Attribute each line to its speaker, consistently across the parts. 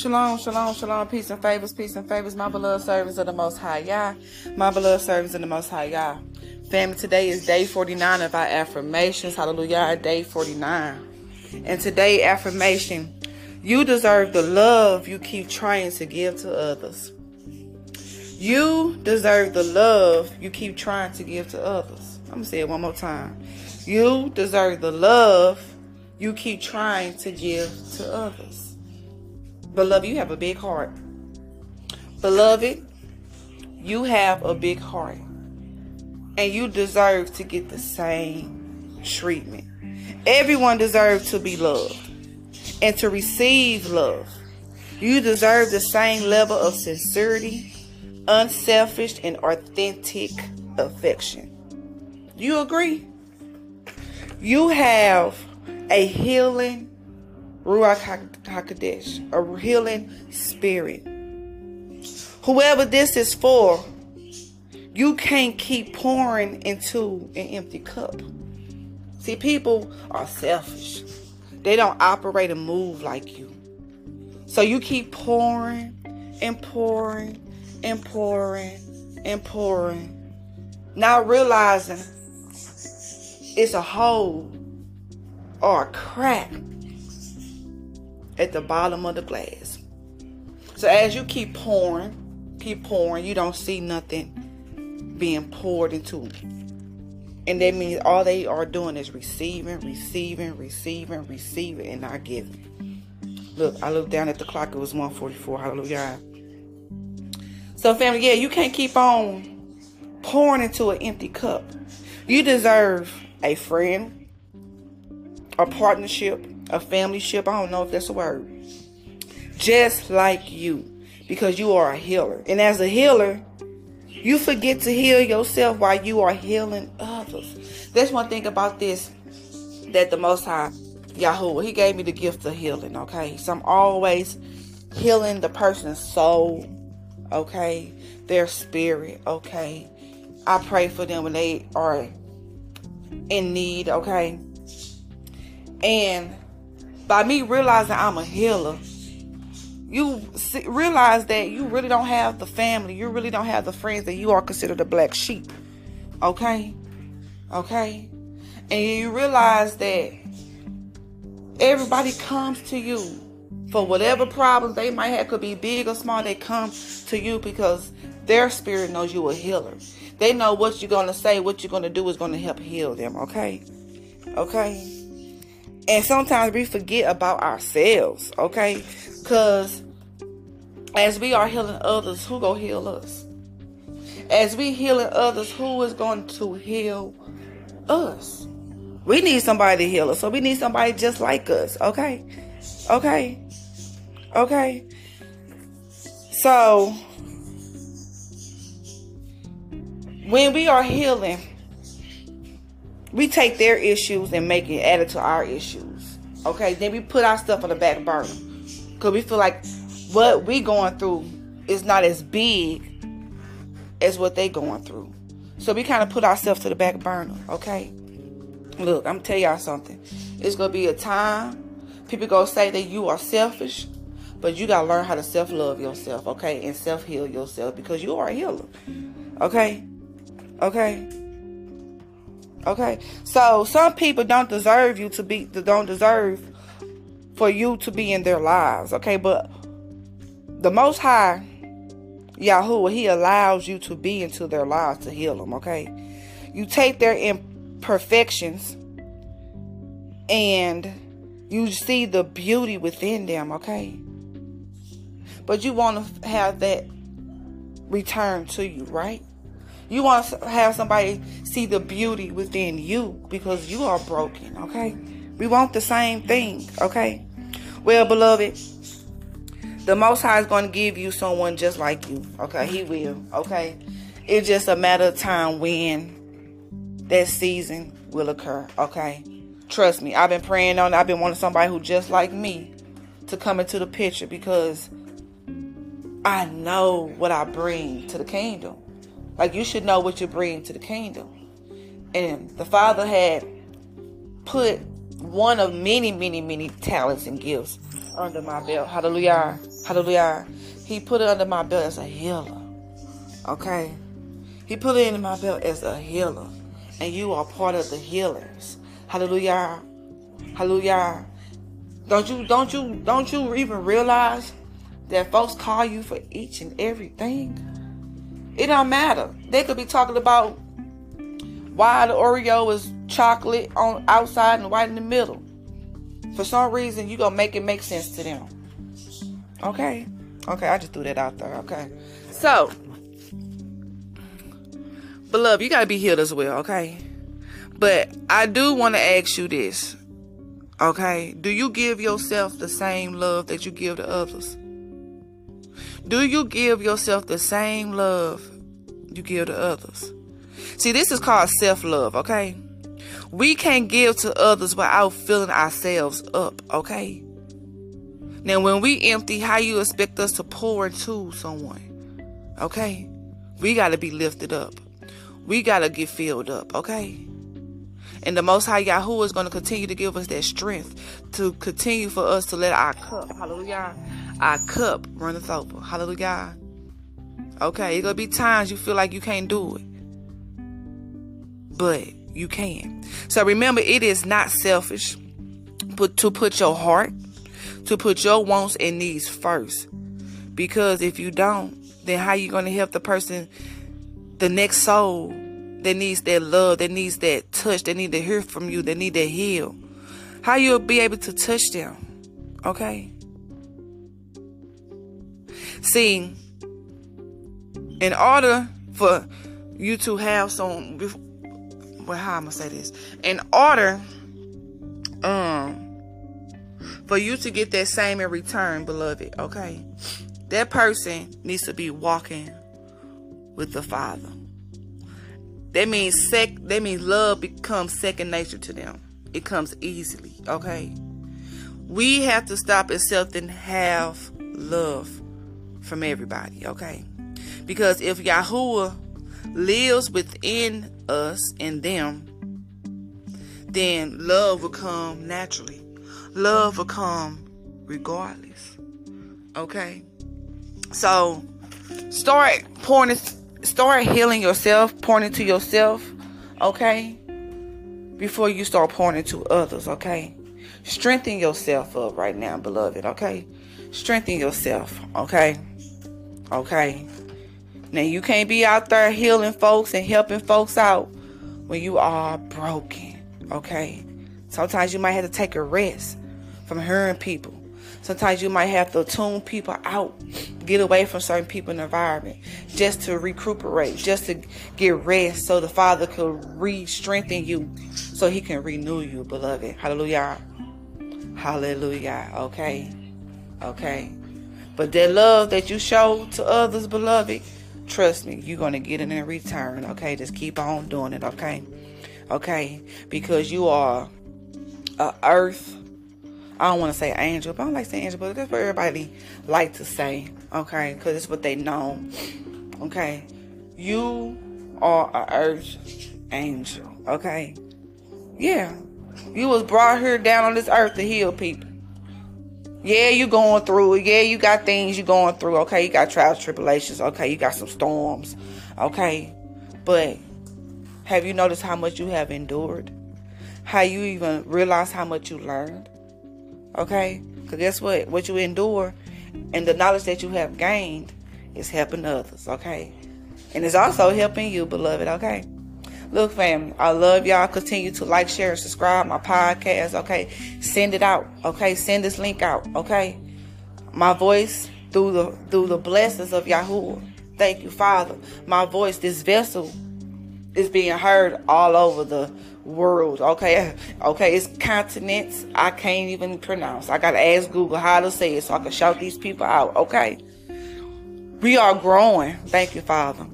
Speaker 1: Shalom, shalom, shalom, peace and favors, peace and favors, my beloved servants of the Most High Yah, my beloved servants of the Most High Yah. Family, today is day 49 of our affirmations. Hallelujah, day 49. And today, affirmation you deserve the love you keep trying to give to others. You deserve the love you keep trying to give to others. I'm going to say it one more time. You deserve the love you keep trying to give to others. Beloved, you have a big heart. Beloved, you have a big heart. And you deserve to get the same treatment. Everyone deserves to be loved and to receive love. You deserve the same level of sincerity, unselfish, and authentic affection. You agree? You have a healing Ruach HaKodesh, a healing spirit. Whoever this is for, you can't keep pouring into an empty cup. See, people are selfish. They don't operate and move like you. So you keep pouring and pouring and pouring and pouring. Now realizing it's a hole or a crack at the bottom of the glass. So as you keep pouring, keep pouring, you don't see nothing being poured into. it. And that means all they are doing is receiving, receiving, receiving, receiving, and not giving. Look, I looked down at the clock, it was 144. Hallelujah. So, family, yeah, you can't keep on pouring into an empty cup. You deserve a friend, a partnership, a family ship. I don't know if that's a word. Just like you, because you are a healer. And as a healer, you forget to heal yourself while you are healing others. That's one thing about this that the Most High, Yahweh, He gave me the gift of healing, okay? So I'm always healing the person's soul, okay? Their spirit, okay? I pray for them when they are in need, okay? And by me realizing I'm a healer, you realize that you really don't have the family, you really don't have the friends that you are considered a black sheep. Okay? Okay? And you realize that everybody comes to you for whatever problems they might have, could be big or small, they come to you because their spirit knows you a healer. They know what you're going to say, what you're going to do is going to help heal them, okay? Okay? And sometimes we forget about ourselves, okay? Because as we are healing others, who go heal us? As we healing others, who is going to heal us? We need somebody to heal us. So we need somebody just like us, okay? Okay? Okay? So when we are healing, we take their issues and make it add it to our issues. Okay, then we put our stuff on the back burner because we feel like what we going through is not as big as what they going through. So we kind of put ourselves to the back burner. Okay, look, I'm tell y'all something. It's gonna be a time people gonna say that you are selfish, but you gotta learn how to self love yourself. Okay, and self heal yourself because you are a healer. Okay, okay. Okay, so some people don't deserve you to be, don't deserve for you to be in their lives. Okay, but the Most High, Yahuwah, He allows you to be into their lives to heal them. Okay, you take their imperfections and you see the beauty within them. Okay, but you want to have that return to you, right? You want to have somebody see the beauty within you because you are broken, okay? We want the same thing, okay? Well, beloved, the Most High is going to give you someone just like you, okay? He will, okay? It's just a matter of time when that season will occur, okay? Trust me, I've been praying on it. I've been wanting somebody who just like me to come into the picture because I know what I bring to the kingdom. Like you should know what you bring to the kingdom. And the Father had put one of many, many, many talents and gifts under my belt. Hallelujah. Hallelujah. He put it under my belt as a healer. Okay? He put it in my belt as a healer. And you are part of the healers. Hallelujah. Hallelujah. Don't you don't you don't you even realize that folks call you for each and everything? It don't matter. They could be talking about why the Oreo is chocolate on outside and white in the middle. For some reason, you gonna make it make sense to them. Okay, okay, I just threw that out there. Okay, so beloved, you gotta be healed as well. Okay, but I do want to ask you this. Okay, do you give yourself the same love that you give to others? Do you give yourself the same love you give to others? See, this is called self love, okay? We can't give to others without filling ourselves up, okay? Now, when we empty, how you expect us to pour into someone? Okay? We got to be lifted up. We got to get filled up, okay? And the Most High Yahweh is going to continue to give us that strength to continue for us to let our cup, hallelujah, our cup runneth over. Hallelujah. Okay, it's to be times you feel like you can't do it. But you can. So remember, it is not selfish but to put your heart, to put your wants and needs first. Because if you don't, then how you to help the person, the next soul that needs that love, that needs that touch, that need to hear from you, that need to heal? How you'll be able to touch them? Okay. See, in order for you to have some well, how I'm gonna say this? In order, um, for you to get that same in return, beloved, okay, that person needs to be walking with the Father. That means sec. That means love becomes second nature to them. It comes easily. Okay. We have to stop accepting half love from everybody. Okay. Because if Yahuwah lives within us and them, then love will come naturally. Love will come regardless. Okay? So start pouring start healing yourself, pouring into yourself, okay? Before you start pouring into others, okay? Strengthen yourself up right now, beloved, okay? Strengthen yourself, okay? Okay. Now you can't be out there healing folks and helping folks out when you are broken. Okay. Sometimes you might have to take a rest from hearing people. Sometimes you might have to tune people out, get away from certain people in the environment, just to recuperate, just to get rest, so the Father could re-strengthen you, so He can renew you, beloved. Hallelujah. Hallelujah. Okay. Okay. But that love that you show to others, beloved, Trust me, you're going to get it in return. Okay, just keep on doing it. Okay, okay, because you are a earth. I don't want to say angel, but I don't like saying angel, but that's what everybody like to say. Okay, because it's what they know. Okay, you are a earth angel. Okay, yeah, you was brought here down on this earth to heal people. Yeah, you going through it. Yeah, you got things you going through. Okay, you got trials, tribulations. Okay, you got some storms. Okay, but have you noticed how much you have endured? How you even realize how much you learned? Okay, because guess what? What you endure and the knowledge that you have gained is helping others. Okay, and it's also helping you, beloved. Okay. Look, family, I love y'all. Continue to like, share, and subscribe my podcast. Okay, send it out. Okay, send this link out. Okay, my voice through the through the blessings of Yahweh. Thank you, Father. My voice, this vessel, is being heard all over the world. Okay, okay, it's continents I can't even pronounce. I gotta ask Google how to say it so I can shout these people out. Okay, we are growing. Thank you, Father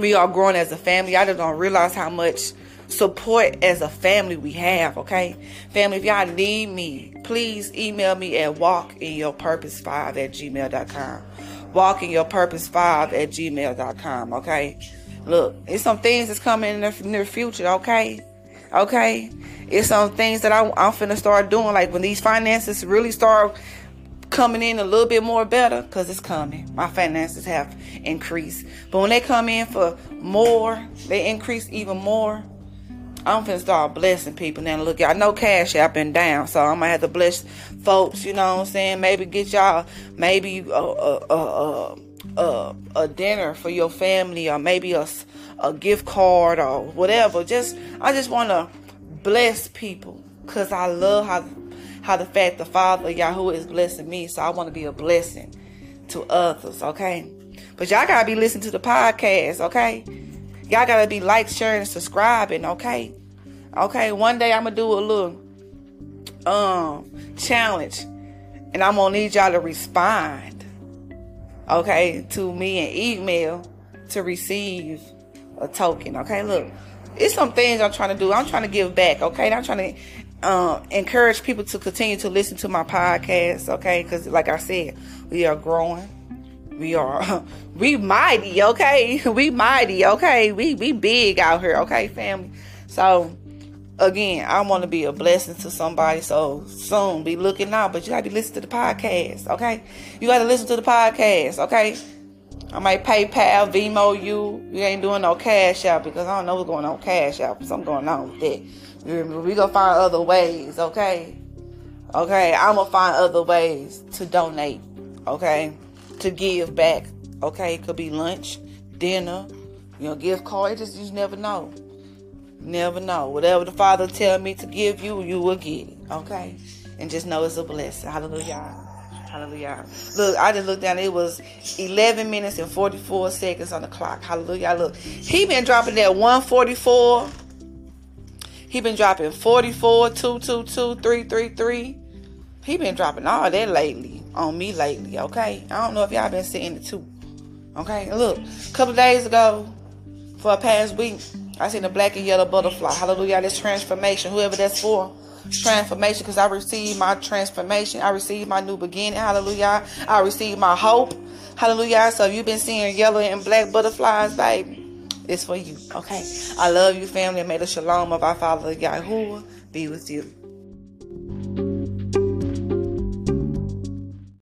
Speaker 1: we are growing as a family. I just don't realize how much support as a family we have, okay? Family, if y'all need me, please email me at walkinyourpurpose5 at gmail.com. Walkinyourpurpose5 at gmail.com, okay? Look, it's some things that's coming in the near future, okay? Okay? It's some things that I, I'm finna start doing, like when these finances really start coming in a little bit more better because it's coming. My finances have increased. But when they come in for more, they increase even more. I'm finna start blessing people now. Look, I know cash app been down, so I'm gonna have to bless folks. You know what I'm saying? Maybe get y'all maybe a a a, a, dinner for your family, or maybe a a gift card or whatever. Just I just want to bless people because I love how how the fact the Father Yahweh is blessing me, so I want to be a blessing to others. Okay, but y'all gotta be listening to the podcast. Okay, y'all gotta be like, sharing, and subscribing. Okay, okay. One day I'm gonna do a little um challenge, and I'm gonna need y'all to respond. Okay, to me and email to receive a token. Okay, look, it's some things I'm trying to do. I'm trying to give back. Okay, I'm trying to um, encourage people to continue to listen to my podcast. Okay, because like I said, we are growing. We are we mighty. Okay, we mighty. Okay, we we big out here. Okay, family. So again, I want to be a blessing to somebody. So soon, be looking out. But you got to listen to the podcast. Okay, you got to listen to the podcast. Okay. I might PayPal, Venmo you. You ain't doing no cash out because I don't know what's going on cash out. Something going on with that. We gonna find other ways, okay? Okay, I'm gonna find other ways to donate, okay? To give back, okay? It could be lunch, dinner, you know, gift card. Just you never know. Never know. Whatever the Father tell me to give you, you will get it, okay? And just know it's a blessing. Hallelujah. Hallelujah. Look, I just looked down. It was 11 minutes and 44 seconds on the clock. Hallelujah. Look, he been dropping that 144. He been dropping 44, 222, 333. He been dropping all that lately on me lately, okay? I don't know if y'all been seeing it too. Okay, look, a couple days ago, for a past week, I seen a black and yellow butterfly. Hallelujah, this transformation, whoever that's for transformation because I received my transformation. I received my new beginning. Hallelujah. I received my hope. Hallelujah. So if you've been seeing yellow and black butterflies, baby, it's for you. Okay. I love you, family. may the shalom of our Father Yahuwah be with you.